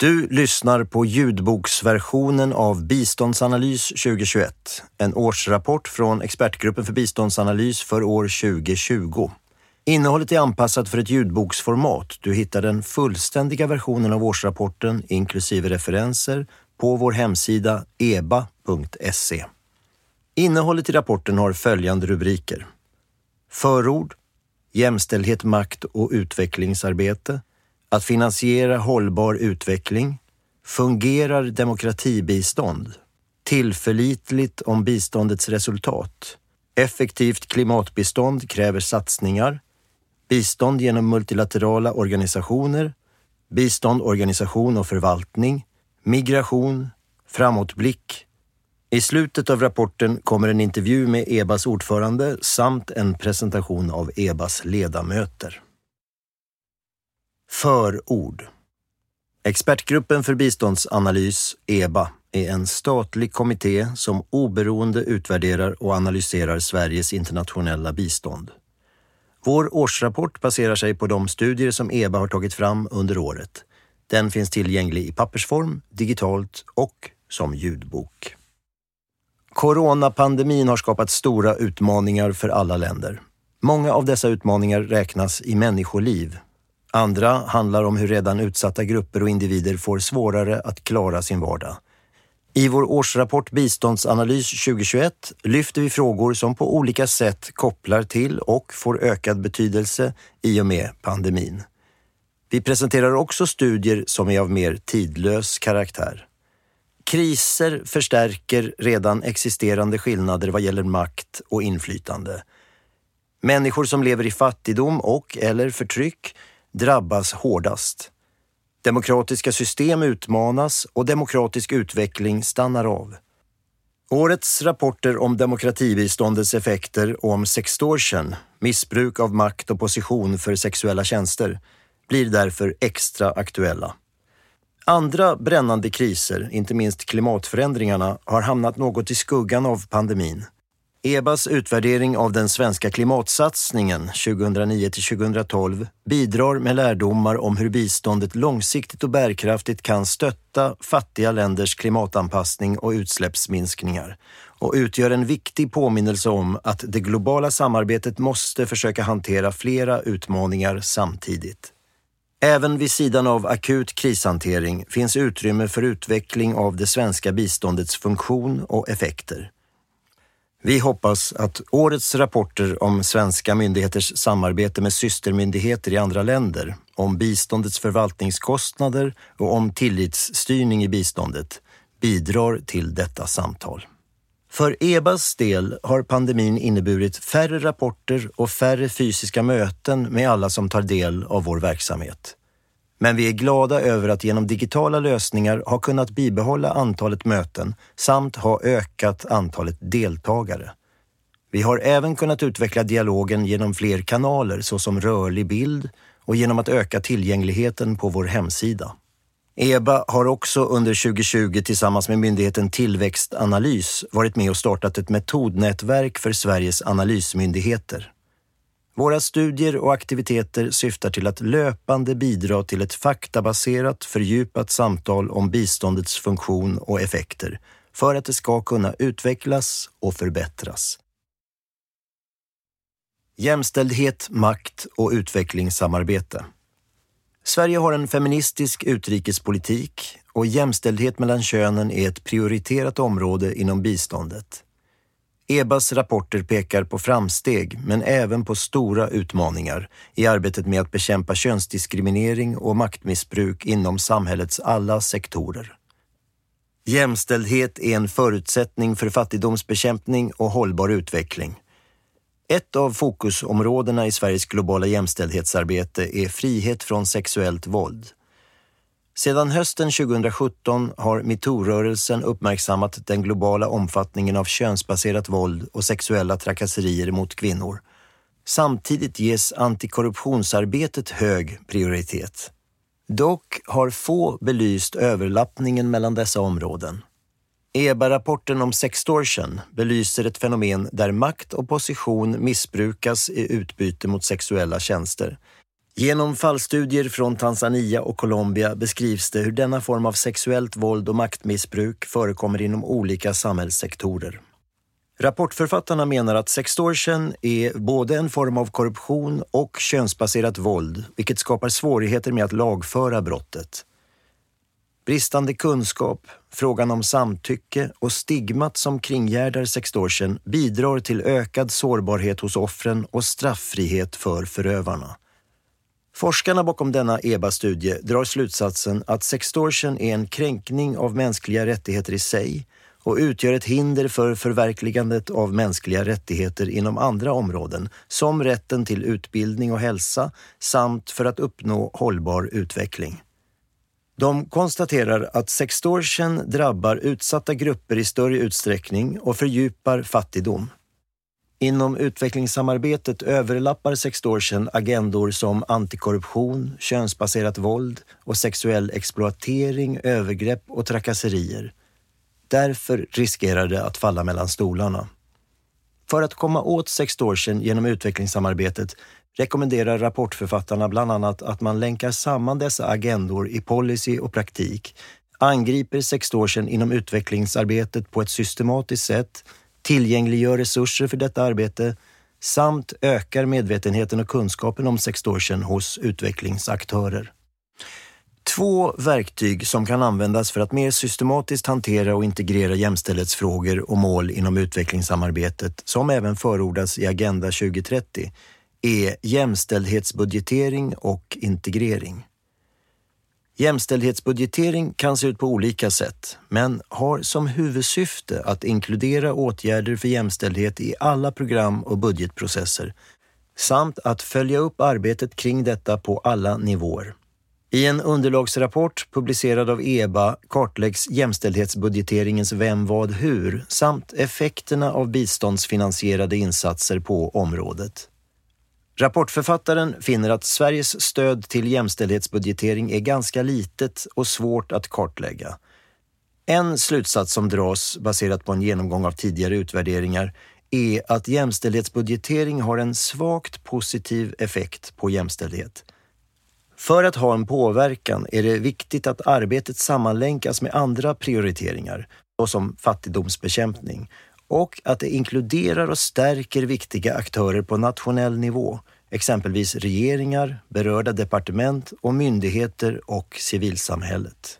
Du lyssnar på ljudboksversionen av Biståndsanalys 2021, en årsrapport från Expertgruppen för biståndsanalys för år 2020. Innehållet är anpassat för ett ljudboksformat. Du hittar den fullständiga versionen av årsrapporten inklusive referenser på vår hemsida eba.se. Innehållet i rapporten har följande rubriker. Förord, jämställdhet, makt och utvecklingsarbete, att finansiera hållbar utveckling, fungerar demokratibistånd, tillförlitligt om biståndets resultat, effektivt klimatbistånd kräver satsningar, bistånd genom multilaterala organisationer, bistånd, organisation och förvaltning, migration, framåtblick. I slutet av rapporten kommer en intervju med EBAs ordförande samt en presentation av EBAs ledamöter. Förord Expertgruppen för biståndsanalys, EBA, är en statlig kommitté som oberoende utvärderar och analyserar Sveriges internationella bistånd. Vår årsrapport baserar sig på de studier som EBA har tagit fram under året. Den finns tillgänglig i pappersform, digitalt och som ljudbok. Coronapandemin har skapat stora utmaningar för alla länder. Många av dessa utmaningar räknas i människoliv. Andra handlar om hur redan utsatta grupper och individer får svårare att klara sin vardag. I vår årsrapport Biståndsanalys 2021 lyfter vi frågor som på olika sätt kopplar till och får ökad betydelse i och med pandemin. Vi presenterar också studier som är av mer tidlös karaktär. Kriser förstärker redan existerande skillnader vad gäller makt och inflytande. Människor som lever i fattigdom och eller förtryck drabbas hårdast. Demokratiska system utmanas och demokratisk utveckling stannar av. Årets rapporter om demokratibiståndets effekter och om sextortion, missbruk av makt och position för sexuella tjänster, blir därför extra aktuella. Andra brännande kriser, inte minst klimatförändringarna, har hamnat något i skuggan av pandemin. EBAs utvärdering av den svenska klimatsatsningen 2009-2012 bidrar med lärdomar om hur biståndet långsiktigt och bärkraftigt kan stötta fattiga länders klimatanpassning och utsläppsminskningar och utgör en viktig påminnelse om att det globala samarbetet måste försöka hantera flera utmaningar samtidigt. Även vid sidan av akut krishantering finns utrymme för utveckling av det svenska biståndets funktion och effekter. Vi hoppas att årets rapporter om svenska myndigheters samarbete med systermyndigheter i andra länder, om biståndets förvaltningskostnader och om tillitsstyrning i biståndet bidrar till detta samtal. För EBAs del har pandemin inneburit färre rapporter och färre fysiska möten med alla som tar del av vår verksamhet. Men vi är glada över att genom digitala lösningar ha kunnat bibehålla antalet möten samt ha ökat antalet deltagare. Vi har även kunnat utveckla dialogen genom fler kanaler såsom rörlig bild och genom att öka tillgängligheten på vår hemsida. EBA har också under 2020 tillsammans med myndigheten Tillväxtanalys varit med och startat ett metodnätverk för Sveriges analysmyndigheter. Våra studier och aktiviteter syftar till att löpande bidra till ett faktabaserat, fördjupat samtal om biståndets funktion och effekter för att det ska kunna utvecklas och förbättras. Jämställdhet, makt och utvecklingssamarbete. Sverige har en feministisk utrikespolitik och jämställdhet mellan könen är ett prioriterat område inom biståndet. EBAs rapporter pekar på framsteg, men även på stora utmaningar i arbetet med att bekämpa könsdiskriminering och maktmissbruk inom samhällets alla sektorer. Jämställdhet är en förutsättning för fattigdomsbekämpning och hållbar utveckling. Ett av fokusområdena i Sveriges globala jämställdhetsarbete är frihet från sexuellt våld. Sedan hösten 2017 har metoo-rörelsen uppmärksammat den globala omfattningen av könsbaserat våld och sexuella trakasserier mot kvinnor. Samtidigt ges antikorruptionsarbetet hög prioritet. Dock har få belyst överlappningen mellan dessa områden. EBA-rapporten om sextortion belyser ett fenomen där makt och position missbrukas i utbyte mot sexuella tjänster Genom fallstudier från Tanzania och Colombia beskrivs det hur denna form av sexuellt våld och maktmissbruk förekommer inom olika samhällssektorer. Rapportförfattarna menar att sextortion är både en form av korruption och könsbaserat våld, vilket skapar svårigheter med att lagföra brottet. Bristande kunskap, frågan om samtycke och stigmat som kringgärdar sextortion bidrar till ökad sårbarhet hos offren och strafffrihet för förövarna. Forskarna bakom denna EBA-studie drar slutsatsen att sextortion är en kränkning av mänskliga rättigheter i sig och utgör ett hinder för förverkligandet av mänskliga rättigheter inom andra områden, som rätten till utbildning och hälsa samt för att uppnå hållbar utveckling. De konstaterar att sextortion drabbar utsatta grupper i större utsträckning och fördjupar fattigdom. Inom utvecklingssamarbetet överlappar sextortion agendor som antikorruption, könsbaserat våld och sexuell exploatering, övergrepp och trakasserier. Därför riskerar det att falla mellan stolarna. För att komma åt sextortion genom utvecklingssamarbetet rekommenderar rapportförfattarna bland annat att man länkar samman dessa agendor i policy och praktik, angriper sextortion inom utvecklingsarbetet på ett systematiskt sätt, tillgängliggör resurser för detta arbete samt ökar medvetenheten och kunskapen om sextortion hos utvecklingsaktörer. Två verktyg som kan användas för att mer systematiskt hantera och integrera jämställdhetsfrågor och mål inom utvecklingssamarbetet, som även förordas i Agenda 2030, är jämställdhetsbudgetering och integrering. Jämställdhetsbudgetering kan se ut på olika sätt, men har som huvudsyfte att inkludera åtgärder för jämställdhet i alla program och budgetprocesser samt att följa upp arbetet kring detta på alla nivåer. I en underlagsrapport publicerad av EBA kartläggs jämställdhetsbudgeteringens vem, vad, hur samt effekterna av biståndsfinansierade insatser på området. Rapportförfattaren finner att Sveriges stöd till jämställdhetsbudgetering är ganska litet och svårt att kartlägga. En slutsats som dras baserat på en genomgång av tidigare utvärderingar är att jämställdhetsbudgetering har en svagt positiv effekt på jämställdhet. För att ha en påverkan är det viktigt att arbetet sammanlänkas med andra prioriteringar, såsom fattigdomsbekämpning, och att det inkluderar och stärker viktiga aktörer på nationell nivå, exempelvis regeringar, berörda departement och myndigheter och civilsamhället.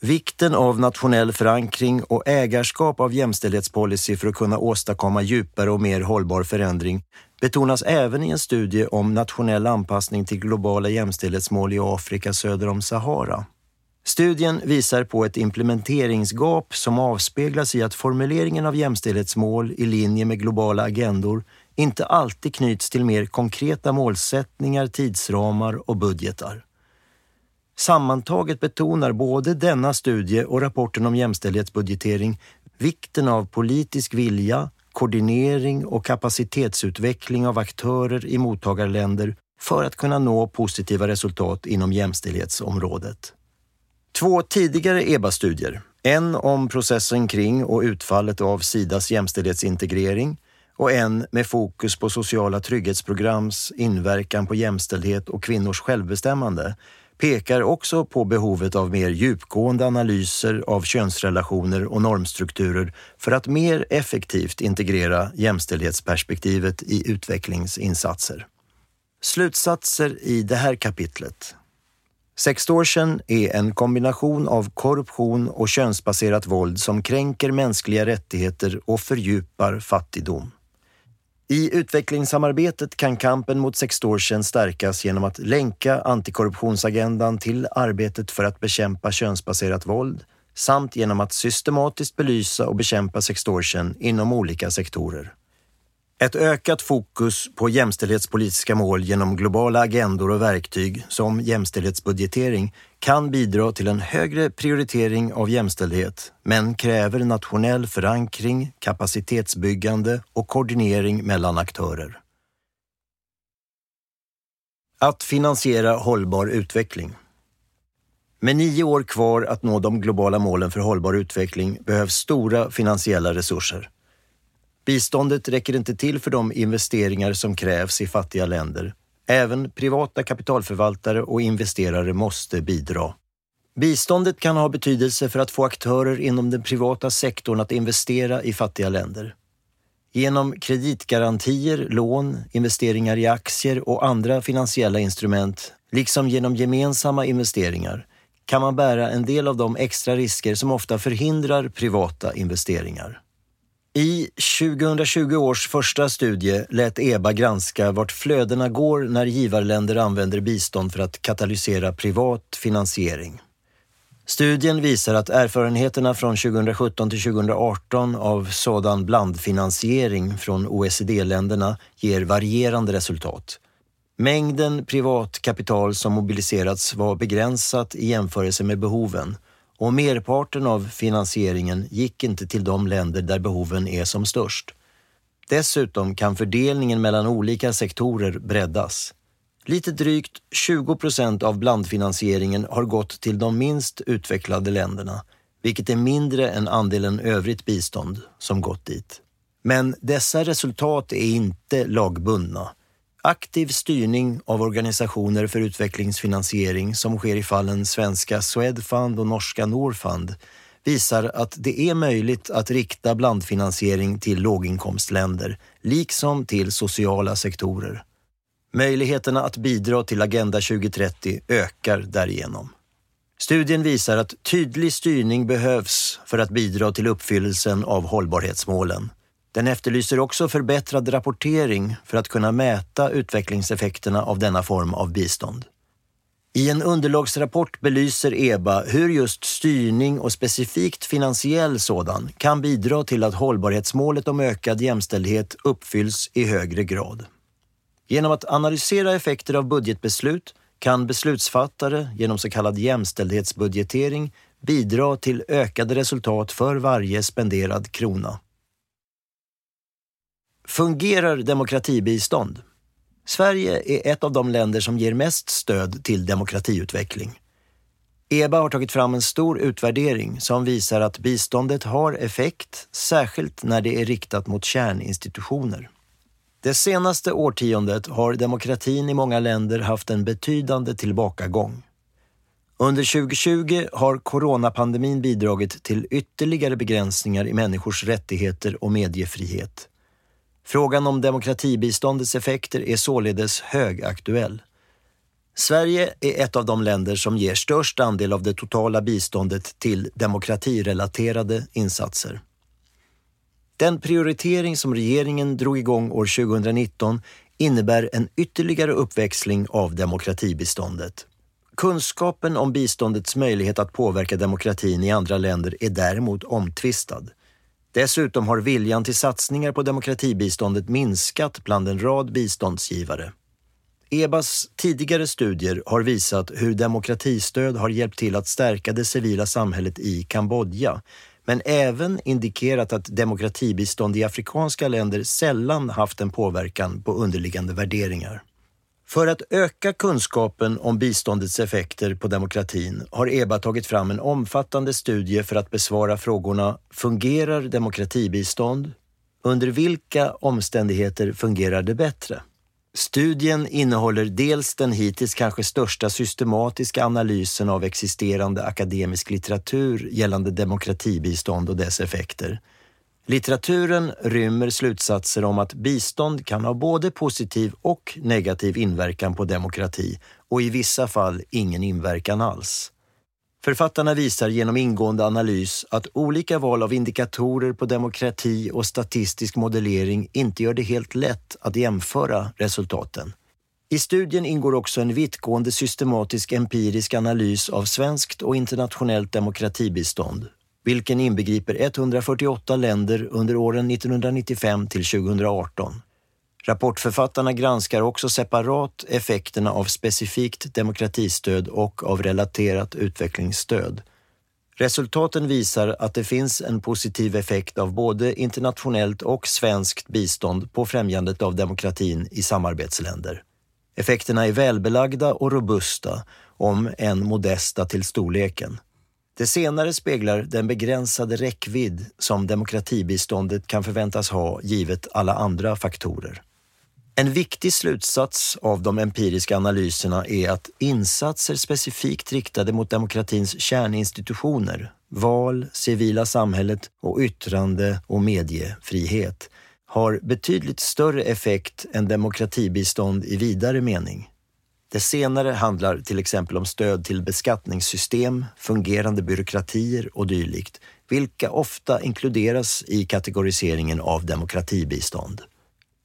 Vikten av nationell förankring och ägarskap av jämställdhetspolicy för att kunna åstadkomma djupare och mer hållbar förändring betonas även i en studie om nationell anpassning till globala jämställdhetsmål i Afrika söder om Sahara. Studien visar på ett implementeringsgap som avspeglas i att formuleringen av jämställdhetsmål i linje med globala agendor inte alltid knyts till mer konkreta målsättningar, tidsramar och budgetar. Sammantaget betonar både denna studie och rapporten om jämställdhetsbudgetering vikten av politisk vilja, koordinering och kapacitetsutveckling av aktörer i mottagarländer för att kunna nå positiva resultat inom jämställdhetsområdet. Två tidigare EBA-studier, en om processen kring och utfallet av Sidas jämställdhetsintegrering och en med fokus på sociala trygghetsprograms inverkan på jämställdhet och kvinnors självbestämmande pekar också på behovet av mer djupgående analyser av könsrelationer och normstrukturer för att mer effektivt integrera jämställdhetsperspektivet i utvecklingsinsatser. Slutsatser i det här kapitlet. Sextortion är en kombination av korruption och könsbaserat våld som kränker mänskliga rättigheter och fördjupar fattigdom. I utvecklingssamarbetet kan kampen mot sextortion stärkas genom att länka antikorruptionsagendan till arbetet för att bekämpa könsbaserat våld samt genom att systematiskt belysa och bekämpa sextortion inom olika sektorer. Ett ökat fokus på jämställdhetspolitiska mål genom globala agendor och verktyg som jämställdhetsbudgetering kan bidra till en högre prioritering av jämställdhet, men kräver nationell förankring, kapacitetsbyggande och koordinering mellan aktörer. Att finansiera hållbar utveckling. Med nio år kvar att nå de globala målen för hållbar utveckling behövs stora finansiella resurser. Biståndet räcker inte till för de investeringar som krävs i fattiga länder. Även privata kapitalförvaltare och investerare måste bidra. Biståndet kan ha betydelse för att få aktörer inom den privata sektorn att investera i fattiga länder. Genom kreditgarantier, lån, investeringar i aktier och andra finansiella instrument, liksom genom gemensamma investeringar, kan man bära en del av de extra risker som ofta förhindrar privata investeringar. I 2020 års första studie lät EBA granska vart flödena går när givarländer använder bistånd för att katalysera privat finansiering. Studien visar att erfarenheterna från 2017 till 2018 av sådan blandfinansiering från OECD-länderna ger varierande resultat. Mängden privat kapital som mobiliserats var begränsat i jämförelse med behoven och merparten av finansieringen gick inte till de länder där behoven är som störst. Dessutom kan fördelningen mellan olika sektorer breddas. Lite drygt 20 procent av blandfinansieringen har gått till de minst utvecklade länderna, vilket är mindre än andelen övrigt bistånd som gått dit. Men dessa resultat är inte lagbundna. Aktiv styrning av organisationer för utvecklingsfinansiering som sker i fallen svenska Swedfund och norska Norfund visar att det är möjligt att rikta blandfinansiering till låginkomstländer, liksom till sociala sektorer. Möjligheterna att bidra till Agenda 2030 ökar därigenom. Studien visar att tydlig styrning behövs för att bidra till uppfyllelsen av hållbarhetsmålen. Den efterlyser också förbättrad rapportering för att kunna mäta utvecklingseffekterna av denna form av bistånd. I en underlagsrapport belyser EBA hur just styrning och specifikt finansiell sådan kan bidra till att hållbarhetsmålet om ökad jämställdhet uppfylls i högre grad. Genom att analysera effekter av budgetbeslut kan beslutsfattare genom så kallad jämställdhetsbudgetering bidra till ökade resultat för varje spenderad krona. Fungerar demokratibistånd? Sverige är ett av de länder som ger mest stöd till demokratiutveckling. EBA har tagit fram en stor utvärdering som visar att biståndet har effekt, särskilt när det är riktat mot kärninstitutioner. Det senaste årtiondet har demokratin i många länder haft en betydande tillbakagång. Under 2020 har coronapandemin bidragit till ytterligare begränsningar i människors rättigheter och mediefrihet. Frågan om demokratibiståndets effekter är således högaktuell. Sverige är ett av de länder som ger störst andel av det totala biståndet till demokratirelaterade insatser. Den prioritering som regeringen drog igång år 2019 innebär en ytterligare uppväxling av demokratibiståndet. Kunskapen om biståndets möjlighet att påverka demokratin i andra länder är däremot omtvistad. Dessutom har viljan till satsningar på demokratibiståndet minskat bland en rad biståndsgivare. EBAs tidigare studier har visat hur demokratistöd har hjälpt till att stärka det civila samhället i Kambodja men även indikerat att demokratibistånd i afrikanska länder sällan haft en påverkan på underliggande värderingar. För att öka kunskapen om biståndets effekter på demokratin har EBA tagit fram en omfattande studie för att besvara frågorna Fungerar demokratibistånd? Under vilka omständigheter fungerar det bättre? Studien innehåller dels den hittills kanske största systematiska analysen av existerande akademisk litteratur gällande demokratibistånd och dess effekter. Litteraturen rymmer slutsatser om att bistånd kan ha både positiv och negativ inverkan på demokrati och i vissa fall ingen inverkan alls. Författarna visar genom ingående analys att olika val av indikatorer på demokrati och statistisk modellering inte gör det helt lätt att jämföra resultaten. I studien ingår också en vittgående systematisk empirisk analys av svenskt och internationellt demokratibistånd, vilken inbegriper 148 länder under åren 1995 till 2018. Rapportförfattarna granskar också separat effekterna av specifikt demokratistöd och av relaterat utvecklingsstöd. Resultaten visar att det finns en positiv effekt av både internationellt och svenskt bistånd på främjandet av demokratin i samarbetsländer. Effekterna är välbelagda och robusta, om än modesta till storleken. Det senare speglar den begränsade räckvidd som demokratibiståndet kan förväntas ha givet alla andra faktorer. En viktig slutsats av de empiriska analyserna är att insatser specifikt riktade mot demokratins kärninstitutioner, val, civila samhället och yttrande och mediefrihet har betydligt större effekt än demokratibistånd i vidare mening. Det senare handlar till exempel om stöd till beskattningssystem, fungerande byråkratier och dylikt, vilka ofta inkluderas i kategoriseringen av demokratibistånd.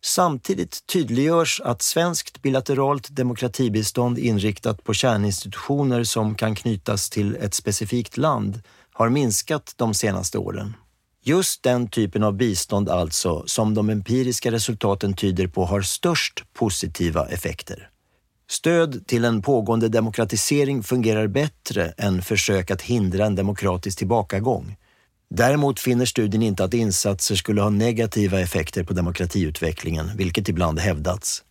Samtidigt tydliggörs att svenskt bilateralt demokratibistånd inriktat på kärninstitutioner som kan knytas till ett specifikt land har minskat de senaste åren. Just den typen av bistånd alltså som de empiriska resultaten tyder på har störst positiva effekter. Stöd till en pågående demokratisering fungerar bättre än försök att hindra en demokratisk tillbakagång. Däremot finner studien inte att insatser skulle ha negativa effekter på demokratiutvecklingen, vilket ibland hävdats.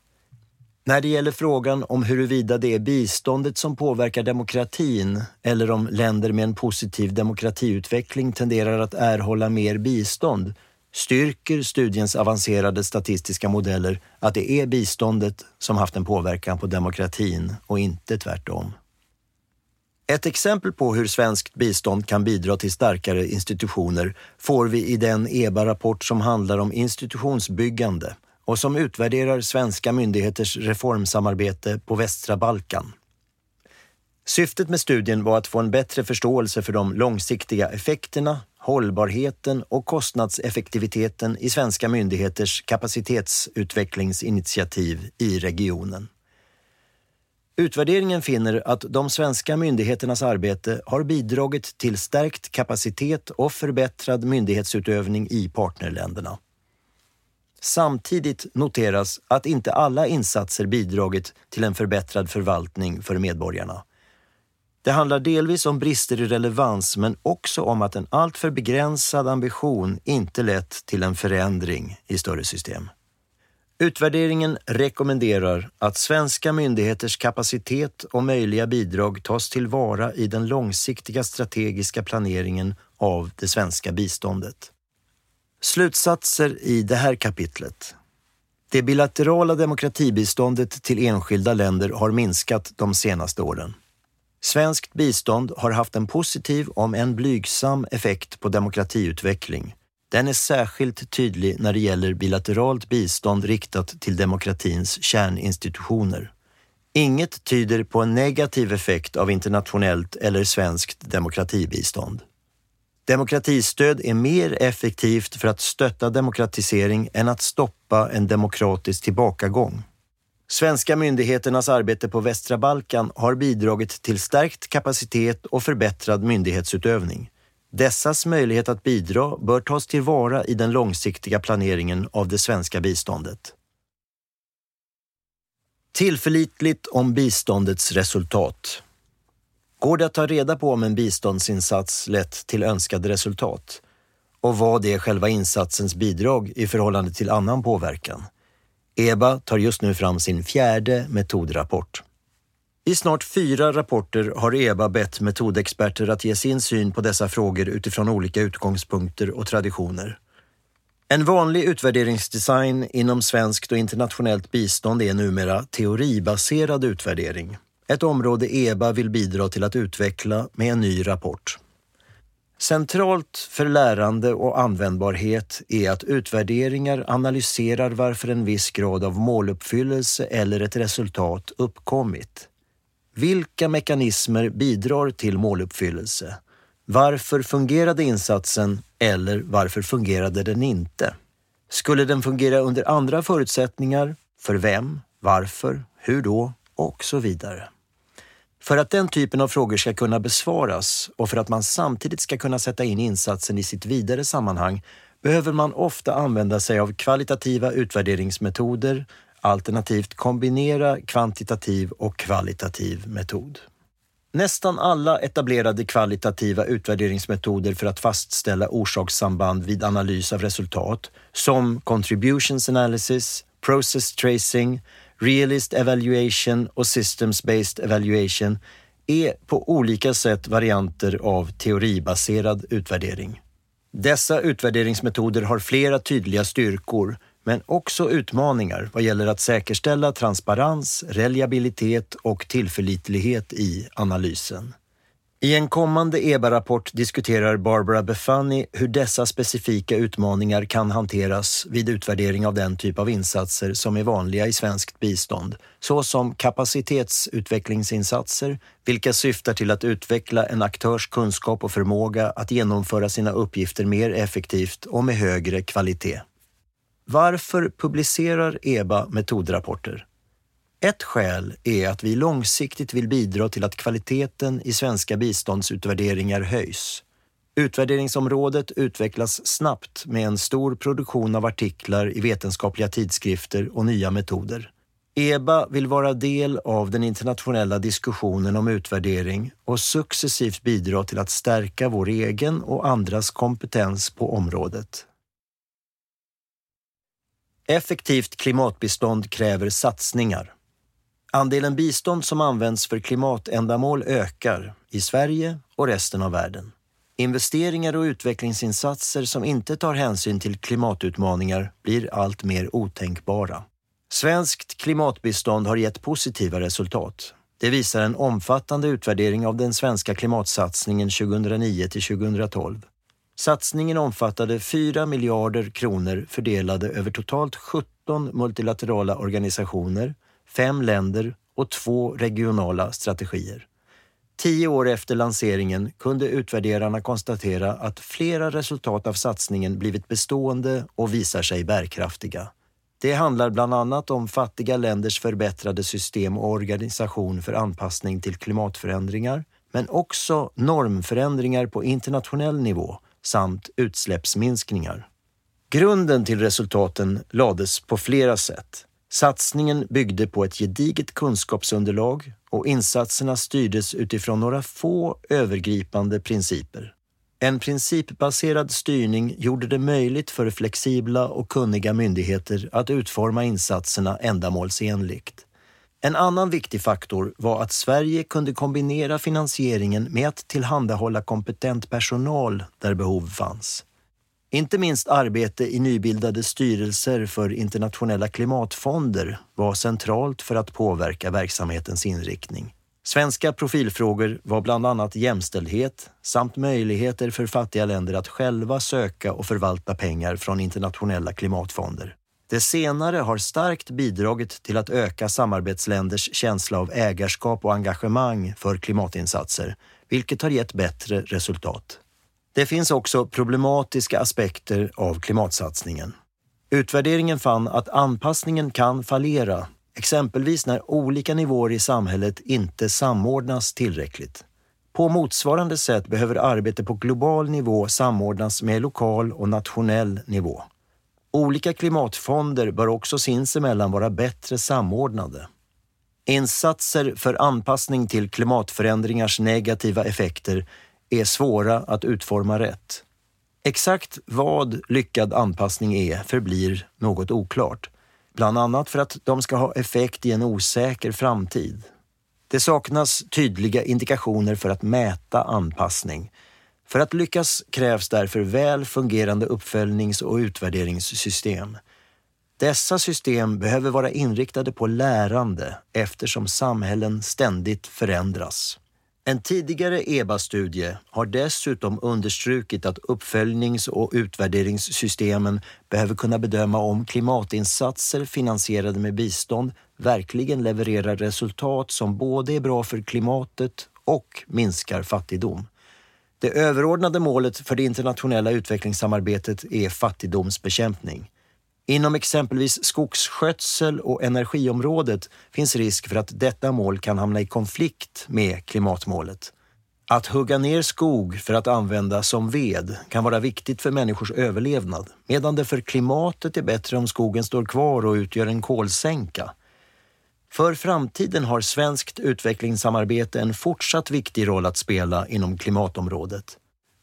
När det gäller frågan om huruvida det är biståndet som påverkar demokratin eller om länder med en positiv demokratiutveckling tenderar att erhålla mer bistånd styrker studiens avancerade statistiska modeller att det är biståndet som haft en påverkan på demokratin och inte tvärtom. Ett exempel på hur svenskt bistånd kan bidra till starkare institutioner får vi i den EBA-rapport som handlar om institutionsbyggande och som utvärderar svenska myndigheters reformsamarbete på västra Balkan. Syftet med studien var att få en bättre förståelse för de långsiktiga effekterna, hållbarheten och kostnadseffektiviteten i svenska myndigheters kapacitetsutvecklingsinitiativ i regionen. Utvärderingen finner att de svenska myndigheternas arbete har bidragit till stärkt kapacitet och förbättrad myndighetsutövning i partnerländerna. Samtidigt noteras att inte alla insatser bidragit till en förbättrad förvaltning för medborgarna. Det handlar delvis om brister i relevans men också om att en alltför begränsad ambition inte lett till en förändring i större system. Utvärderingen rekommenderar att svenska myndigheters kapacitet och möjliga bidrag tas tillvara i den långsiktiga strategiska planeringen av det svenska biståndet. Slutsatser i det här kapitlet. Det bilaterala demokratibiståndet till enskilda länder har minskat de senaste åren. Svenskt bistånd har haft en positiv, om en blygsam, effekt på demokratiutveckling den är särskilt tydlig när det gäller bilateralt bistånd riktat till demokratins kärninstitutioner. Inget tyder på en negativ effekt av internationellt eller svenskt demokratibistånd. Demokratistöd är mer effektivt för att stötta demokratisering än att stoppa en demokratisk tillbakagång. Svenska myndigheternas arbete på västra Balkan har bidragit till stärkt kapacitet och förbättrad myndighetsutövning. Dessas möjlighet att bidra bör tas tillvara i den långsiktiga planeringen av det svenska biståndet. Tillförlitligt om biståndets resultat. Går det att ta reda på om en biståndsinsats lett till önskade resultat? Och vad är själva insatsens bidrag i förhållande till annan påverkan? EBA tar just nu fram sin fjärde metodrapport. I snart fyra rapporter har EBA bett metodexperter att ge sin syn på dessa frågor utifrån olika utgångspunkter och traditioner. En vanlig utvärderingsdesign inom svenskt och internationellt bistånd är numera teoribaserad utvärdering. Ett område EBA vill bidra till att utveckla med en ny rapport. Centralt för lärande och användbarhet är att utvärderingar analyserar varför en viss grad av måluppfyllelse eller ett resultat uppkommit. Vilka mekanismer bidrar till måluppfyllelse? Varför fungerade insatsen eller varför fungerade den inte? Skulle den fungera under andra förutsättningar? För vem? Varför? Hur då? Och så vidare. För att den typen av frågor ska kunna besvaras och för att man samtidigt ska kunna sätta in insatsen i sitt vidare sammanhang behöver man ofta använda sig av kvalitativa utvärderingsmetoder, alternativt kombinera kvantitativ och kvalitativ metod. Nästan alla etablerade kvalitativa utvärderingsmetoder för att fastställa orsakssamband vid analys av resultat, som contributions analysis, process tracing, realist evaluation och systems-based evaluation, är på olika sätt varianter av teoribaserad utvärdering. Dessa utvärderingsmetoder har flera tydliga styrkor men också utmaningar vad gäller att säkerställa transparens, reliabilitet och tillförlitlighet i analysen. I en kommande EBA-rapport diskuterar Barbara Befani hur dessa specifika utmaningar kan hanteras vid utvärdering av den typ av insatser som är vanliga i svenskt bistånd, såsom kapacitetsutvecklingsinsatser, vilka syftar till att utveckla en aktörs kunskap och förmåga att genomföra sina uppgifter mer effektivt och med högre kvalitet. Varför publicerar EBA metodrapporter? Ett skäl är att vi långsiktigt vill bidra till att kvaliteten i svenska biståndsutvärderingar höjs. Utvärderingsområdet utvecklas snabbt med en stor produktion av artiklar i vetenskapliga tidskrifter och nya metoder. EBA vill vara del av den internationella diskussionen om utvärdering och successivt bidra till att stärka vår egen och andras kompetens på området. Effektivt klimatbistånd kräver satsningar. Andelen bistånd som används för klimatändamål ökar i Sverige och resten av världen. Investeringar och utvecklingsinsatser som inte tar hänsyn till klimatutmaningar blir allt mer otänkbara. Svenskt klimatbistånd har gett positiva resultat. Det visar en omfattande utvärdering av den svenska klimatsatsningen 2009 till 2012. Satsningen omfattade 4 miljarder kronor fördelade över totalt 17 multilaterala organisationer fem länder och två regionala strategier. Tio år efter lanseringen kunde utvärderarna konstatera att flera resultat av satsningen blivit bestående och visar sig bärkraftiga. Det handlar bland annat om fattiga länders förbättrade system och organisation för anpassning till klimatförändringar, men också normförändringar på internationell nivå samt utsläppsminskningar. Grunden till resultaten lades på flera sätt. Satsningen byggde på ett gediget kunskapsunderlag och insatserna styrdes utifrån några få övergripande principer. En principbaserad styrning gjorde det möjligt för flexibla och kunniga myndigheter att utforma insatserna ändamålsenligt. En annan viktig faktor var att Sverige kunde kombinera finansieringen med att tillhandahålla kompetent personal där behov fanns. Inte minst arbete i nybildade styrelser för internationella klimatfonder var centralt för att påverka verksamhetens inriktning. Svenska profilfrågor var bland annat jämställdhet samt möjligheter för fattiga länder att själva söka och förvalta pengar från internationella klimatfonder. Det senare har starkt bidragit till att öka samarbetsländers känsla av ägarskap och engagemang för klimatinsatser, vilket har gett bättre resultat. Det finns också problematiska aspekter av klimatsatsningen. Utvärderingen fann att anpassningen kan fallera, exempelvis när olika nivåer i samhället inte samordnas tillräckligt. På motsvarande sätt behöver arbete på global nivå samordnas med lokal och nationell nivå. Olika klimatfonder bör också sinsemellan vara bättre samordnade. Insatser för anpassning till klimatförändringars negativa effekter är svåra att utforma rätt. Exakt vad lyckad anpassning är förblir något oklart. Bland annat för att de ska ha effekt i en osäker framtid. Det saknas tydliga indikationer för att mäta anpassning. För att lyckas krävs därför väl fungerande uppföljnings och utvärderingssystem. Dessa system behöver vara inriktade på lärande eftersom samhällen ständigt förändras. En tidigare EBA-studie har dessutom understrukit att uppföljnings och utvärderingssystemen behöver kunna bedöma om klimatinsatser finansierade med bistånd verkligen levererar resultat som både är bra för klimatet och minskar fattigdom. Det överordnade målet för det internationella utvecklingssamarbetet är fattigdomsbekämpning. Inom exempelvis skogsskötsel och energiområdet finns risk för att detta mål kan hamna i konflikt med klimatmålet. Att hugga ner skog för att använda som ved kan vara viktigt för människors överlevnad, medan det för klimatet är bättre om skogen står kvar och utgör en kolsänka. För framtiden har svenskt utvecklingssamarbete en fortsatt viktig roll att spela inom klimatområdet.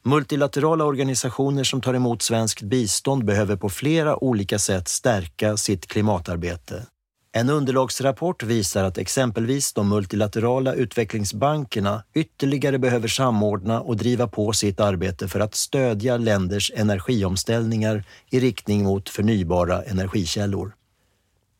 Multilaterala organisationer som tar emot svenskt bistånd behöver på flera olika sätt stärka sitt klimatarbete. En underlagsrapport visar att exempelvis de multilaterala utvecklingsbankerna ytterligare behöver samordna och driva på sitt arbete för att stödja länders energiomställningar i riktning mot förnybara energikällor.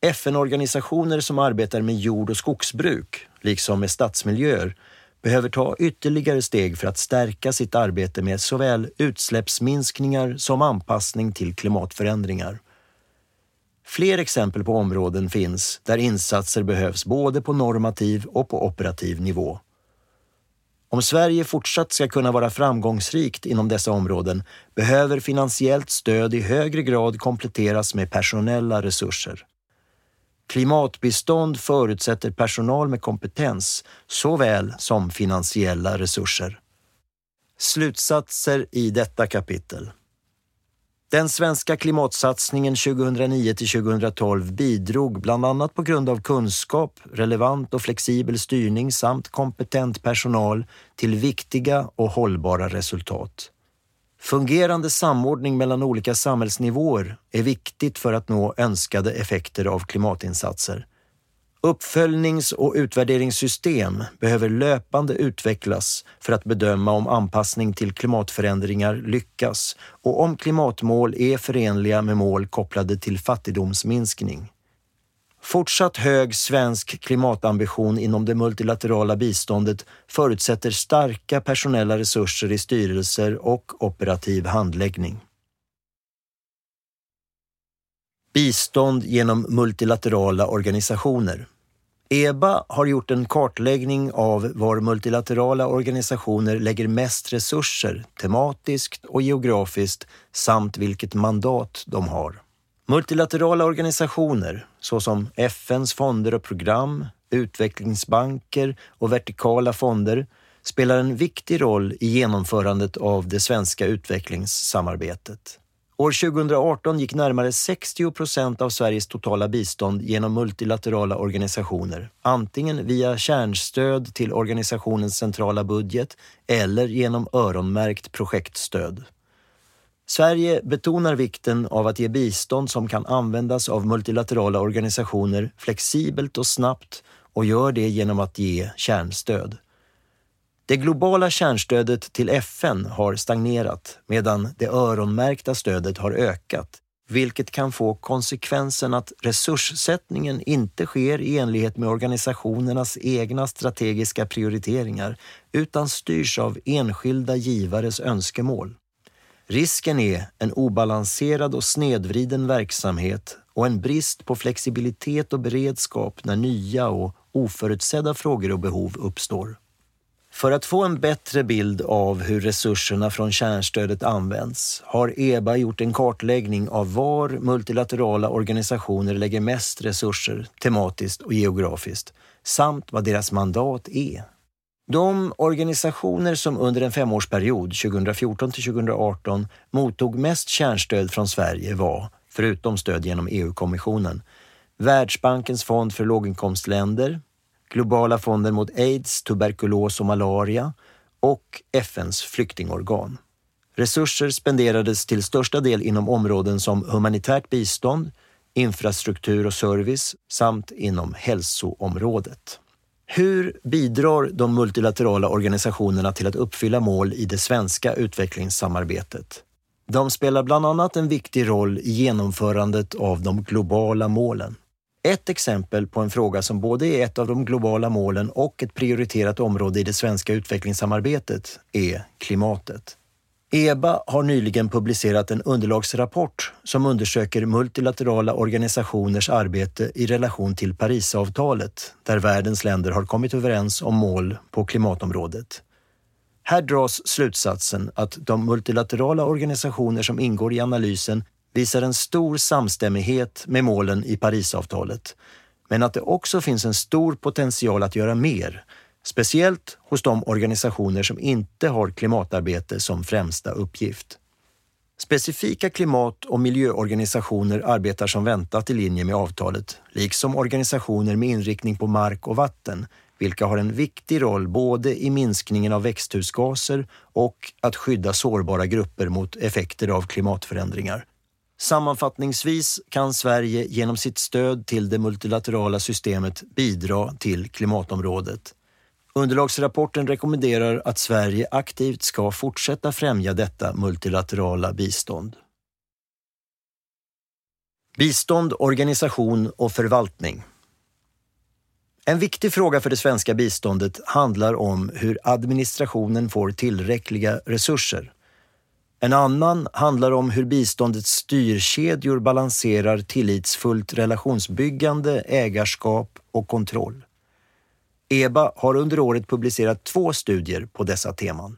FN-organisationer som arbetar med jord och skogsbruk, liksom med stadsmiljöer, behöver ta ytterligare steg för att stärka sitt arbete med såväl utsläppsminskningar som anpassning till klimatförändringar. Fler exempel på områden finns där insatser behövs både på normativ och på operativ nivå. Om Sverige fortsatt ska kunna vara framgångsrikt inom dessa områden behöver finansiellt stöd i högre grad kompletteras med personella resurser. Klimatbistånd förutsätter personal med kompetens såväl som finansiella resurser. Slutsatser i detta kapitel. Den svenska klimatsatsningen 2009 till 2012 bidrog bland annat på grund av kunskap, relevant och flexibel styrning samt kompetent personal till viktiga och hållbara resultat. Fungerande samordning mellan olika samhällsnivåer är viktigt för att nå önskade effekter av klimatinsatser. Uppföljnings och utvärderingssystem behöver löpande utvecklas för att bedöma om anpassning till klimatförändringar lyckas och om klimatmål är förenliga med mål kopplade till fattigdomsminskning. Fortsatt hög svensk klimatambition inom det multilaterala biståndet förutsätter starka personella resurser i styrelser och operativ handläggning. Bistånd genom multilaterala organisationer. EBA har gjort en kartläggning av var multilaterala organisationer lägger mest resurser tematiskt och geografiskt samt vilket mandat de har. Multilaterala organisationer såsom FNs fonder och program, utvecklingsbanker och vertikala fonder spelar en viktig roll i genomförandet av det svenska utvecklingssamarbetet. År 2018 gick närmare 60 procent av Sveriges totala bistånd genom multilaterala organisationer, antingen via kärnstöd till organisationens centrala budget eller genom öronmärkt projektstöd. Sverige betonar vikten av att ge bistånd som kan användas av multilaterala organisationer flexibelt och snabbt och gör det genom att ge kärnstöd. Det globala kärnstödet till FN har stagnerat medan det öronmärkta stödet har ökat, vilket kan få konsekvensen att resurssättningen inte sker i enlighet med organisationernas egna strategiska prioriteringar utan styrs av enskilda givares önskemål. Risken är en obalanserad och snedvriden verksamhet och en brist på flexibilitet och beredskap när nya och oförutsedda frågor och behov uppstår. För att få en bättre bild av hur resurserna från kärnstödet används har EBA gjort en kartläggning av var multilaterala organisationer lägger mest resurser tematiskt och geografiskt samt vad deras mandat är. De organisationer som under en femårsperiod, 2014 till 2018, mottog mest kärnstöd från Sverige var, förutom stöd genom EU-kommissionen, Världsbankens fond för låginkomstländer, Globala fonden mot aids, tuberkulos och malaria och FNs flyktingorgan. Resurser spenderades till största del inom områden som humanitärt bistånd, infrastruktur och service samt inom hälsoområdet. Hur bidrar de multilaterala organisationerna till att uppfylla mål i det svenska utvecklingssamarbetet? De spelar bland annat en viktig roll i genomförandet av de globala målen. Ett exempel på en fråga som både är ett av de globala målen och ett prioriterat område i det svenska utvecklingssamarbetet är klimatet. EBA har nyligen publicerat en underlagsrapport som undersöker multilaterala organisationers arbete i relation till Parisavtalet, där världens länder har kommit överens om mål på klimatområdet. Här dras slutsatsen att de multilaterala organisationer som ingår i analysen visar en stor samstämmighet med målen i Parisavtalet, men att det också finns en stor potential att göra mer, speciellt hos de organisationer som inte har klimatarbete som främsta uppgift. Specifika klimat och miljöorganisationer arbetar som väntat i linje med avtalet, liksom organisationer med inriktning på mark och vatten, vilka har en viktig roll både i minskningen av växthusgaser och att skydda sårbara grupper mot effekter av klimatförändringar. Sammanfattningsvis kan Sverige genom sitt stöd till det multilaterala systemet bidra till klimatområdet. Underlagsrapporten rekommenderar att Sverige aktivt ska fortsätta främja detta multilaterala bistånd. Bistånd, organisation och förvaltning. En viktig fråga för det svenska biståndet handlar om hur administrationen får tillräckliga resurser. En annan handlar om hur biståndets styrkedjor balanserar tillitsfullt relationsbyggande, ägarskap och kontroll. EBA har under året publicerat två studier på dessa teman.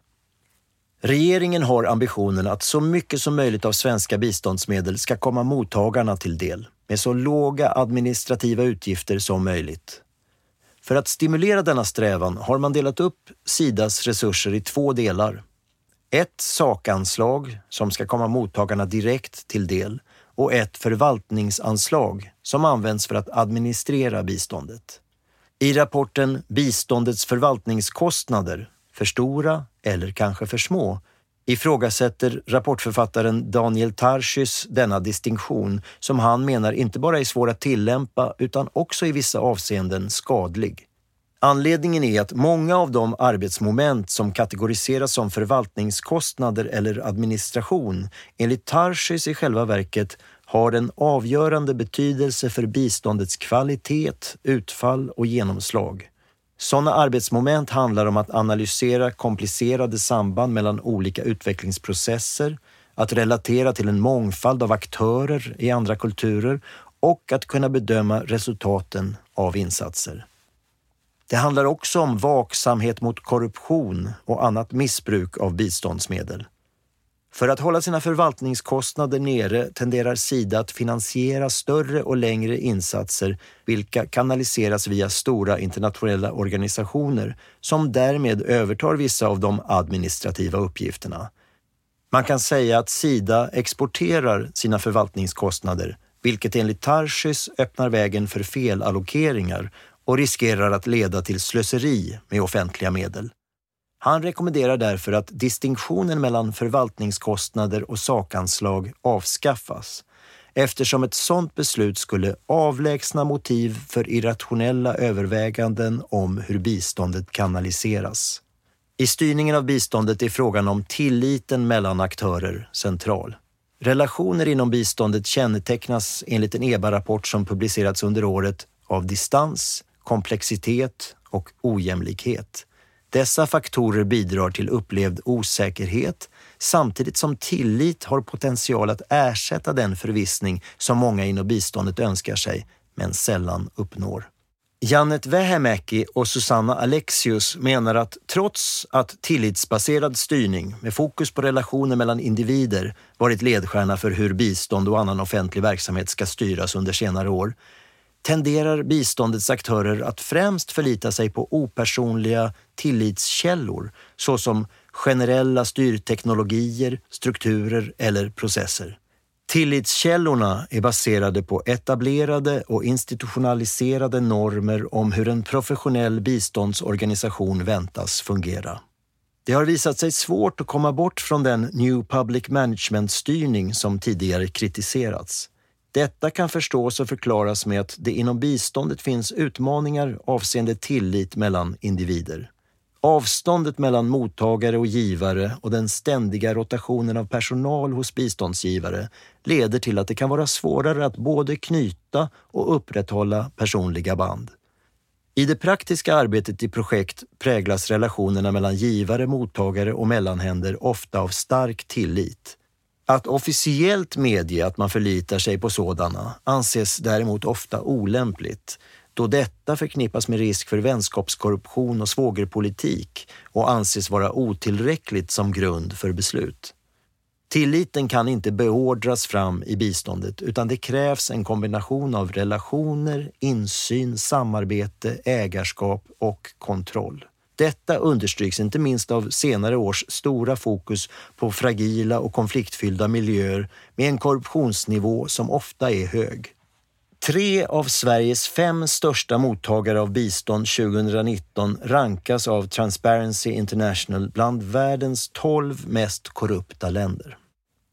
Regeringen har ambitionen att så mycket som möjligt av svenska biståndsmedel ska komma mottagarna till del med så låga administrativa utgifter som möjligt. För att stimulera denna strävan har man delat upp Sidas resurser i två delar. Ett sakanslag som ska komma mottagarna direkt till del och ett förvaltningsanslag som används för att administrera biståndet. I rapporten Biståndets förvaltningskostnader, för stora eller kanske för små, ifrågasätter rapportförfattaren Daniel Tarschys denna distinktion som han menar inte bara är svår att tillämpa utan också i vissa avseenden skadlig. Anledningen är att många av de arbetsmoment som kategoriseras som förvaltningskostnader eller administration enligt Tarschys i själva verket har en avgörande betydelse för biståndets kvalitet, utfall och genomslag. Sådana arbetsmoment handlar om att analysera komplicerade samband mellan olika utvecklingsprocesser, att relatera till en mångfald av aktörer i andra kulturer och att kunna bedöma resultaten av insatser. Det handlar också om vaksamhet mot korruption och annat missbruk av biståndsmedel. För att hålla sina förvaltningskostnader nere tenderar Sida att finansiera större och längre insatser vilka kanaliseras via stora internationella organisationer som därmed övertar vissa av de administrativa uppgifterna. Man kan säga att Sida exporterar sina förvaltningskostnader vilket enligt Tarschys öppnar vägen för felallokeringar och riskerar att leda till slöseri med offentliga medel. Han rekommenderar därför att distinktionen mellan förvaltningskostnader och sakanslag avskaffas eftersom ett sådant beslut skulle avlägsna motiv för irrationella överväganden om hur biståndet kanaliseras. I styrningen av biståndet är frågan om tilliten mellan aktörer central. Relationer inom biståndet kännetecknas enligt en EBA-rapport som publicerats under året av distans, komplexitet och ojämlikhet. Dessa faktorer bidrar till upplevd osäkerhet samtidigt som tillit har potential att ersätta den förvissning som många inom biståndet önskar sig men sällan uppnår. Janet Vähämäki och Susanna Alexius menar att trots att tillitsbaserad styrning med fokus på relationer mellan individer varit ledstjärna för hur bistånd och annan offentlig verksamhet ska styras under senare år tenderar biståndets aktörer att främst förlita sig på opersonliga tillitskällor såsom generella styrteknologier, strukturer eller processer. Tillitskällorna är baserade på etablerade och institutionaliserade normer om hur en professionell biståndsorganisation väntas fungera. Det har visat sig svårt att komma bort från den New Public Management-styrning som tidigare kritiserats. Detta kan förstås och förklaras med att det inom biståndet finns utmaningar avseende tillit mellan individer. Avståndet mellan mottagare och givare och den ständiga rotationen av personal hos biståndsgivare leder till att det kan vara svårare att både knyta och upprätthålla personliga band. I det praktiska arbetet i projekt präglas relationerna mellan givare, mottagare och mellanhänder ofta av stark tillit. Att officiellt medge att man förlitar sig på sådana anses däremot ofta olämpligt då detta förknippas med risk för vänskapskorruption och svågerpolitik och anses vara otillräckligt som grund för beslut. Tilliten kan inte beordras fram i biståndet utan det krävs en kombination av relationer, insyn, samarbete, ägarskap och kontroll. Detta understryks inte minst av senare års stora fokus på fragila och konfliktfyllda miljöer med en korruptionsnivå som ofta är hög. Tre av Sveriges fem största mottagare av bistånd 2019 rankas av Transparency International bland världens tolv mest korrupta länder.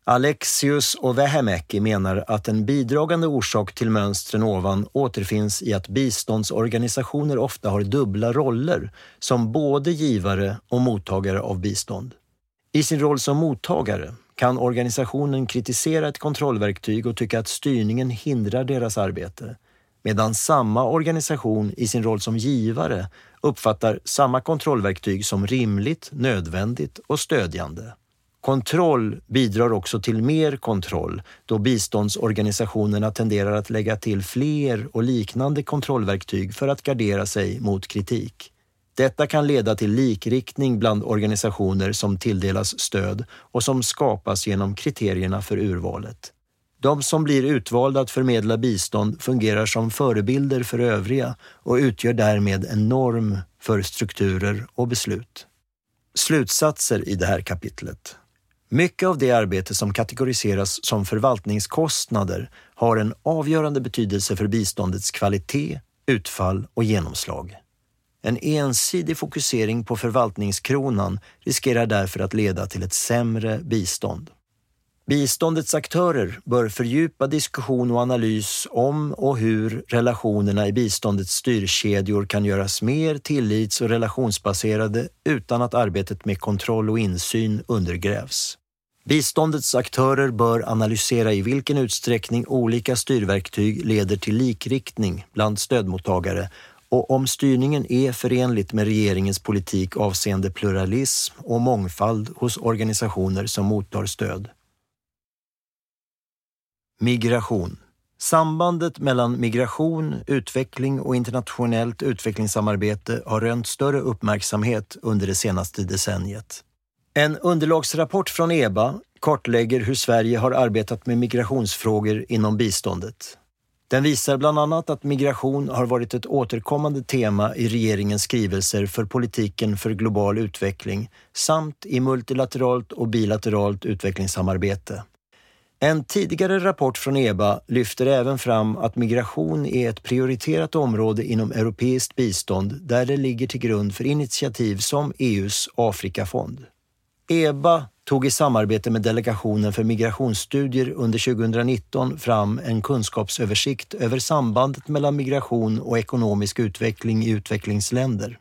Alexius och Vähämäki menar att en bidragande orsak till mönstren ovan återfinns i att biståndsorganisationer ofta har dubbla roller som både givare och mottagare av bistånd. I sin roll som mottagare kan organisationen kritisera ett kontrollverktyg och tycka att styrningen hindrar deras arbete, medan samma organisation i sin roll som givare uppfattar samma kontrollverktyg som rimligt, nödvändigt och stödjande. Kontroll bidrar också till mer kontroll då biståndsorganisationerna tenderar att lägga till fler och liknande kontrollverktyg för att gardera sig mot kritik. Detta kan leda till likriktning bland organisationer som tilldelas stöd och som skapas genom kriterierna för urvalet. De som blir utvalda att förmedla bistånd fungerar som förebilder för övriga och utgör därmed en norm för strukturer och beslut. Slutsatser i det här kapitlet. Mycket av det arbete som kategoriseras som förvaltningskostnader har en avgörande betydelse för biståndets kvalitet, utfall och genomslag. En ensidig fokusering på förvaltningskronan riskerar därför att leda till ett sämre bistånd. Biståndets aktörer bör fördjupa diskussion och analys om och hur relationerna i biståndets styrkedjor kan göras mer tillits och relationsbaserade utan att arbetet med kontroll och insyn undergrävs. Biståndets aktörer bör analysera i vilken utsträckning olika styrverktyg leder till likriktning bland stödmottagare och om styrningen är förenligt med regeringens politik avseende pluralism och mångfald hos organisationer som mottar stöd. Migration. Sambandet mellan migration, utveckling och internationellt utvecklingssamarbete har rönt större uppmärksamhet under det senaste decenniet. En underlagsrapport från EBA kartlägger hur Sverige har arbetat med migrationsfrågor inom biståndet. Den visar bland annat att migration har varit ett återkommande tema i regeringens skrivelser för politiken för global utveckling samt i multilateralt och bilateralt utvecklingssamarbete. En tidigare rapport från EBA lyfter även fram att migration är ett prioriterat område inom europeiskt bistånd där det ligger till grund för initiativ som EUs Afrikafond. EBA tog i samarbete med Delegationen för migrationsstudier under 2019 fram en kunskapsöversikt över sambandet mellan migration och ekonomisk utveckling i utvecklingsländer.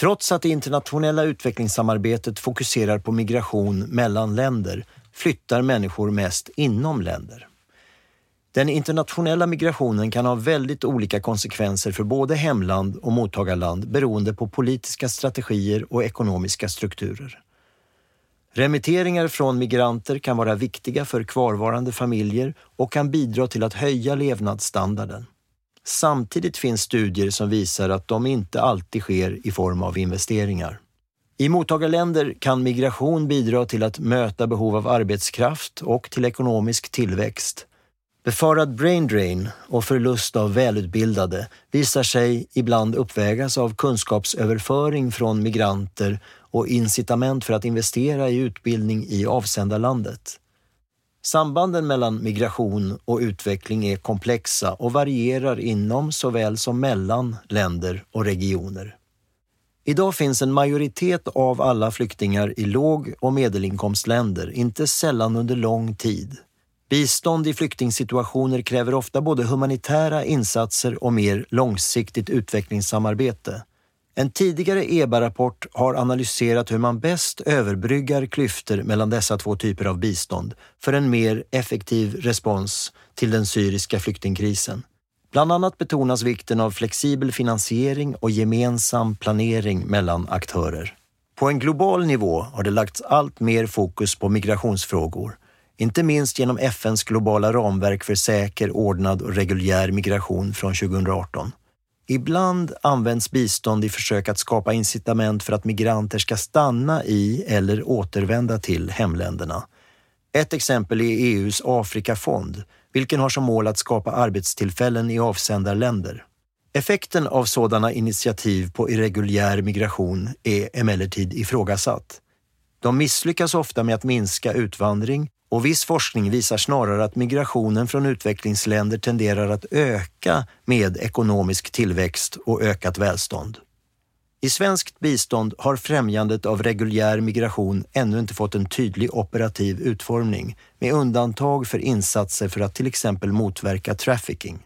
Trots att det internationella utvecklingssamarbetet fokuserar på migration mellan länder flyttar människor mest inom länder. Den internationella migrationen kan ha väldigt olika konsekvenser för både hemland och mottagarland beroende på politiska strategier och ekonomiska strukturer. Remitteringar från migranter kan vara viktiga för kvarvarande familjer och kan bidra till att höja levnadsstandarden. Samtidigt finns studier som visar att de inte alltid sker i form av investeringar. I mottagarländer kan migration bidra till att möta behov av arbetskraft och till ekonomisk tillväxt. Befarad brain drain och förlust av välutbildade visar sig ibland uppvägas av kunskapsöverföring från migranter och incitament för att investera i utbildning i avsändarlandet. Sambanden mellan migration och utveckling är komplexa och varierar inom såväl som mellan länder och regioner. Idag finns en majoritet av alla flyktingar i låg och medelinkomstländer, inte sällan under lång tid. Bistånd i flyktingsituationer kräver ofta både humanitära insatser och mer långsiktigt utvecklingssamarbete. En tidigare EBA-rapport har analyserat hur man bäst överbryggar klyftor mellan dessa två typer av bistånd för en mer effektiv respons till den syriska flyktingkrisen. Bland annat betonas vikten av flexibel finansiering och gemensam planering mellan aktörer. På en global nivå har det lagts allt mer fokus på migrationsfrågor, inte minst genom FNs globala ramverk för säker, ordnad och reguljär migration från 2018. Ibland används bistånd i försök att skapa incitament för att migranter ska stanna i eller återvända till hemländerna. Ett exempel är EUs Afrikafond, vilken har som mål att skapa arbetstillfällen i avsändarländer. Effekten av sådana initiativ på irreguljär migration är emellertid ifrågasatt. De misslyckas ofta med att minska utvandring och viss forskning visar snarare att migrationen från utvecklingsländer tenderar att öka med ekonomisk tillväxt och ökat välstånd. I svenskt bistånd har främjandet av reguljär migration ännu inte fått en tydlig operativ utformning, med undantag för insatser för att till exempel motverka trafficking.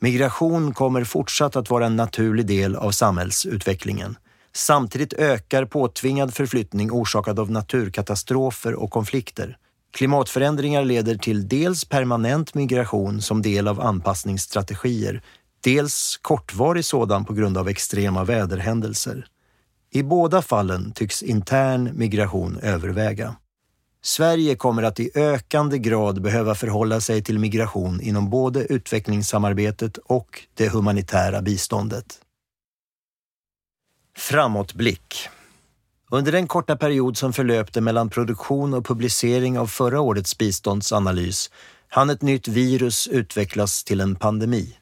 Migration kommer fortsatt att vara en naturlig del av samhällsutvecklingen. Samtidigt ökar påtvingad förflyttning orsakad av naturkatastrofer och konflikter. Klimatförändringar leder till dels permanent migration som del av anpassningsstrategier, dels kortvarig sådan på grund av extrema väderhändelser. I båda fallen tycks intern migration överväga. Sverige kommer att i ökande grad behöva förhålla sig till migration inom både utvecklingssamarbetet och det humanitära biståndet. Framåtblick. Under den korta period som förlöpte mellan produktion och publicering av förra årets biståndsanalys hann ett nytt virus utvecklas till en pandemi.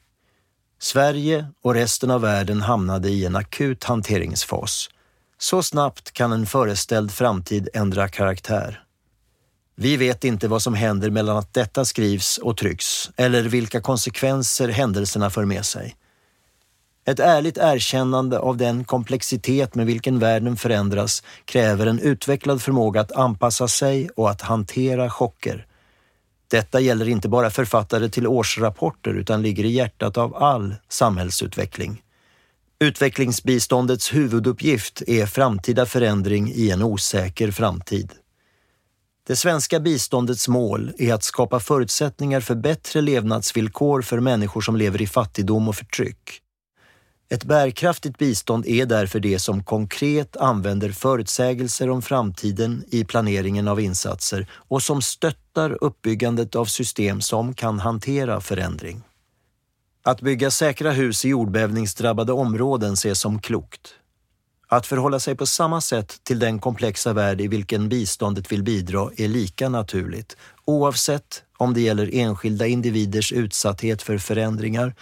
Sverige och resten av världen hamnade i en akut hanteringsfas. Så snabbt kan en föreställd framtid ändra karaktär. Vi vet inte vad som händer mellan att detta skrivs och trycks eller vilka konsekvenser händelserna för med sig. Ett ärligt erkännande av den komplexitet med vilken världen förändras kräver en utvecklad förmåga att anpassa sig och att hantera chocker. Detta gäller inte bara författare till årsrapporter utan ligger i hjärtat av all samhällsutveckling. Utvecklingsbiståndets huvuduppgift är framtida förändring i en osäker framtid. Det svenska biståndets mål är att skapa förutsättningar för bättre levnadsvillkor för människor som lever i fattigdom och förtryck. Ett bärkraftigt bistånd är därför det som konkret använder förutsägelser om framtiden i planeringen av insatser och som stöttar uppbyggandet av system som kan hantera förändring. Att bygga säkra hus i jordbävningsdrabbade områden ses som klokt. Att förhålla sig på samma sätt till den komplexa värld i vilken biståndet vill bidra är lika naturligt, oavsett om det gäller enskilda individers utsatthet för förändringar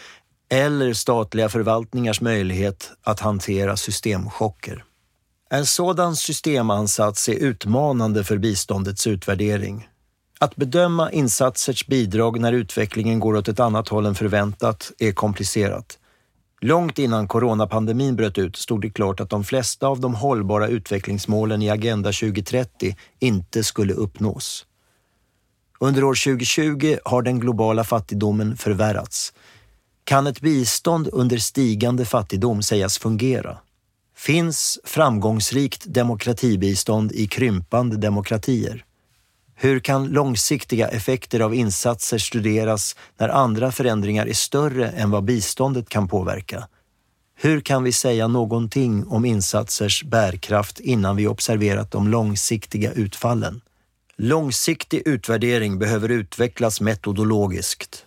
eller statliga förvaltningars möjlighet att hantera systemchocker. En sådan systemansats är utmanande för biståndets utvärdering. Att bedöma insatsers bidrag när utvecklingen går åt ett annat håll än förväntat är komplicerat. Långt innan coronapandemin bröt ut stod det klart att de flesta av de hållbara utvecklingsmålen i Agenda 2030 inte skulle uppnås. Under år 2020 har den globala fattigdomen förvärrats. Kan ett bistånd under stigande fattigdom sägas fungera? Finns framgångsrikt demokratibistånd i krympande demokratier? Hur kan långsiktiga effekter av insatser studeras när andra förändringar är större än vad biståndet kan påverka? Hur kan vi säga någonting om insatsers bärkraft innan vi observerat de långsiktiga utfallen? Långsiktig utvärdering behöver utvecklas metodologiskt.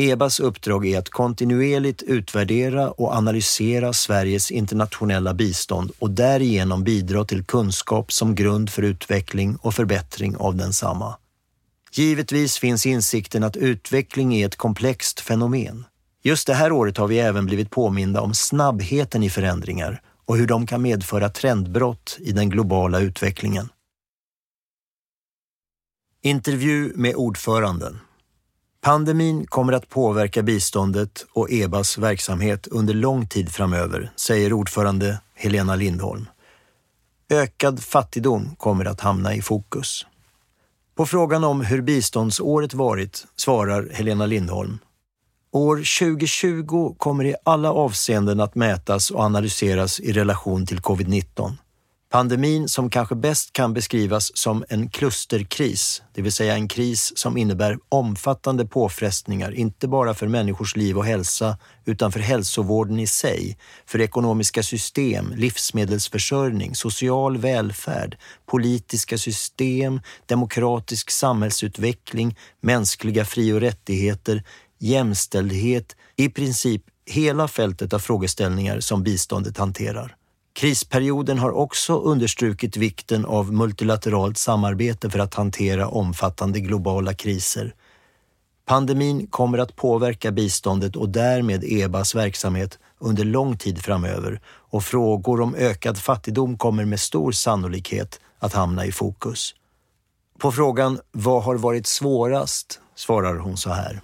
EBAs uppdrag är att kontinuerligt utvärdera och analysera Sveriges internationella bistånd och därigenom bidra till kunskap som grund för utveckling och förbättring av densamma. Givetvis finns insikten att utveckling är ett komplext fenomen. Just det här året har vi även blivit påminda om snabbheten i förändringar och hur de kan medföra trendbrott i den globala utvecklingen. Intervju med ordföranden Pandemin kommer att påverka biståndet och EBAs verksamhet under lång tid framöver, säger ordförande Helena Lindholm. Ökad fattigdom kommer att hamna i fokus. På frågan om hur biståndsåret varit svarar Helena Lindholm. År 2020 kommer i alla avseenden att mätas och analyseras i relation till covid-19. Pandemin som kanske bäst kan beskrivas som en klusterkris, det vill säga en kris som innebär omfattande påfrestningar, inte bara för människors liv och hälsa, utan för hälsovården i sig, för ekonomiska system, livsmedelsförsörjning, social välfärd, politiska system, demokratisk samhällsutveckling, mänskliga fri och rättigheter, jämställdhet, i princip hela fältet av frågeställningar som biståndet hanterar. Krisperioden har också understrukit vikten av multilateralt samarbete för att hantera omfattande globala kriser. Pandemin kommer att påverka biståndet och därmed EBAs verksamhet under lång tid framöver och frågor om ökad fattigdom kommer med stor sannolikhet att hamna i fokus. På frågan vad har varit svårast svarar hon så här.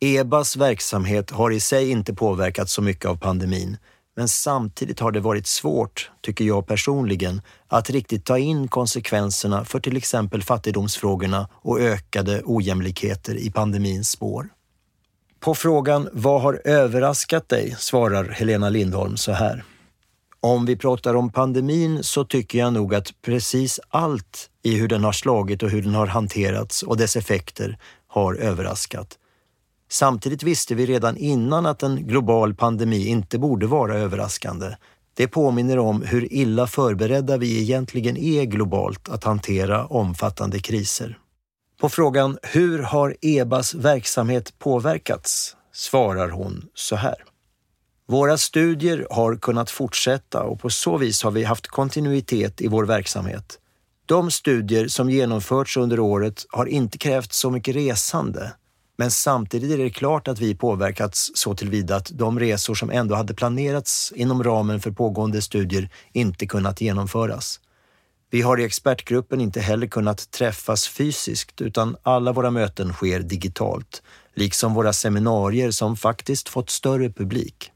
EBAs verksamhet har i sig inte påverkats så mycket av pandemin men samtidigt har det varit svårt, tycker jag personligen, att riktigt ta in konsekvenserna för till exempel fattigdomsfrågorna och ökade ojämlikheter i pandemins spår. På frågan Vad har överraskat dig? svarar Helena Lindholm så här. Om vi pratar om pandemin så tycker jag nog att precis allt i hur den har slagit och hur den har hanterats och dess effekter har överraskat. Samtidigt visste vi redan innan att en global pandemi inte borde vara överraskande. Det påminner om hur illa förberedda vi egentligen är globalt att hantera omfattande kriser. På frågan hur har EBAs verksamhet påverkats svarar hon så här. Våra studier har kunnat fortsätta och på så vis har vi haft kontinuitet i vår verksamhet. De studier som genomförts under året har inte krävt så mycket resande. Men samtidigt är det klart att vi påverkats så tillvida att de resor som ändå hade planerats inom ramen för pågående studier inte kunnat genomföras. Vi har i expertgruppen inte heller kunnat träffas fysiskt utan alla våra möten sker digitalt, liksom våra seminarier som faktiskt fått större publik.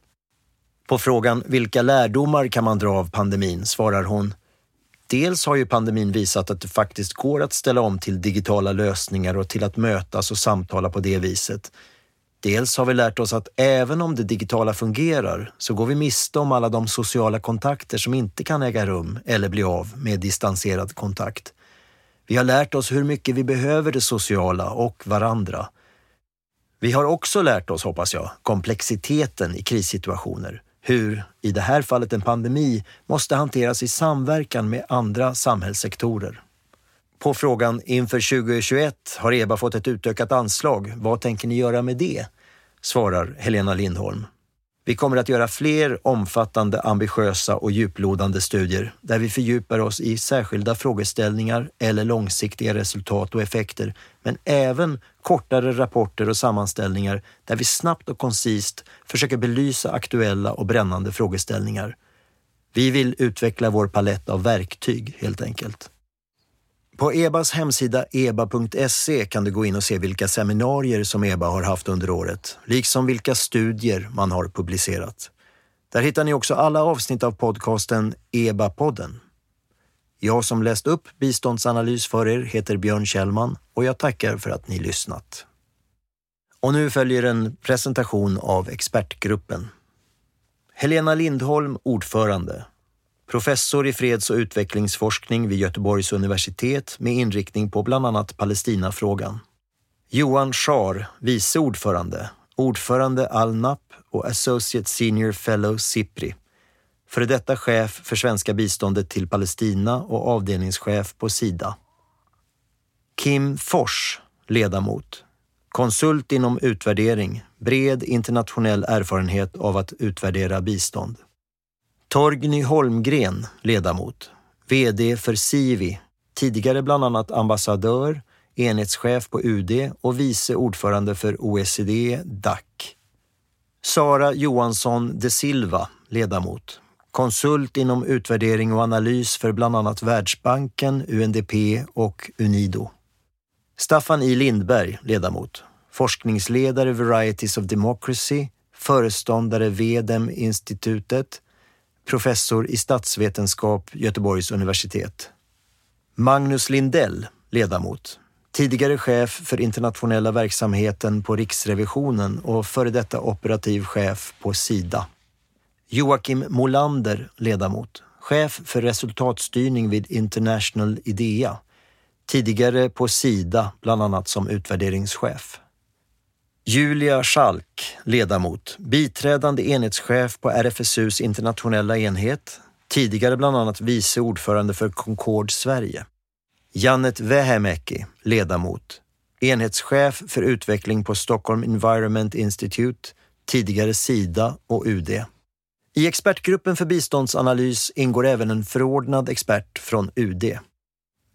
På frågan vilka lärdomar kan man dra av pandemin svarar hon Dels har ju pandemin visat att det faktiskt går att ställa om till digitala lösningar och till att mötas och samtala på det viset. Dels har vi lärt oss att även om det digitala fungerar så går vi miste om alla de sociala kontakter som inte kan äga rum eller bli av med distanserad kontakt. Vi har lärt oss hur mycket vi behöver det sociala och varandra. Vi har också lärt oss, hoppas jag, komplexiteten i krissituationer hur, i det här fallet en pandemi, måste hanteras i samverkan med andra samhällssektorer. På frågan inför 2021 har EBA fått ett utökat anslag. Vad tänker ni göra med det? svarar Helena Lindholm. Vi kommer att göra fler omfattande, ambitiösa och djuplodande studier där vi fördjupar oss i särskilda frågeställningar eller långsiktiga resultat och effekter, men även kortare rapporter och sammanställningar där vi snabbt och koncist försöker belysa aktuella och brännande frågeställningar. Vi vill utveckla vår palett av verktyg helt enkelt. På EBAs hemsida eba.se kan du gå in och se vilka seminarier som EBA har haft under året, liksom vilka studier man har publicerat. Där hittar ni också alla avsnitt av podcasten EBA-podden. Jag som läst upp biståndsanalys för er heter Björn Kjellman och jag tackar för att ni lyssnat. Och nu följer en presentation av expertgruppen. Helena Lindholm, ordförande professor i freds och utvecklingsforskning vid Göteborgs universitet med inriktning på bland annat Palestinafrågan. Johan Schar, vice ordförande, ordförande ALNAP och Associate Senior Fellow SIPRI. Före detta chef för svenska biståndet till Palestina och avdelningschef på Sida. Kim Fors, ledamot. Konsult inom utvärdering, bred internationell erfarenhet av att utvärdera bistånd. Torgny Holmgren, ledamot, VD för Sivi, tidigare bland annat ambassadör, enhetschef på UD och vice ordförande för OECD DAC. Sara Johansson de Silva, ledamot, konsult inom utvärdering och analys för bland annat Världsbanken, UNDP och Unido. Staffan I. Lindberg, ledamot, forskningsledare Varieties of Democracy, föreståndare VEDEM-institutet, professor i statsvetenskap, Göteborgs universitet. Magnus Lindell, ledamot. Tidigare chef för internationella verksamheten på Riksrevisionen och före detta operativ chef på Sida. Joakim Molander, ledamot. Chef för resultatstyrning vid International IDEA. Tidigare på Sida, bland annat som utvärderingschef. Julia Schalk, ledamot, biträdande enhetschef på RFSUs internationella enhet, tidigare bland annat vice ordförande för Concord Sverige. Janet Vähämäki, ledamot, enhetschef för utveckling på Stockholm Environment Institute, tidigare Sida och UD. I expertgruppen för biståndsanalys ingår även en förordnad expert från UD.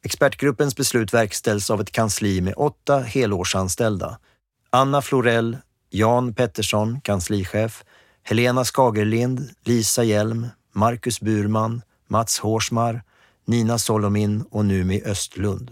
Expertgruppens beslut verkställs av ett kansli med åtta helårsanställda Anna Florell, Jan Pettersson, kanslichef, Helena Skagerlind, Lisa Hjelm, Marcus Burman, Mats Hårsmar, Nina Solomin och Numi Östlund.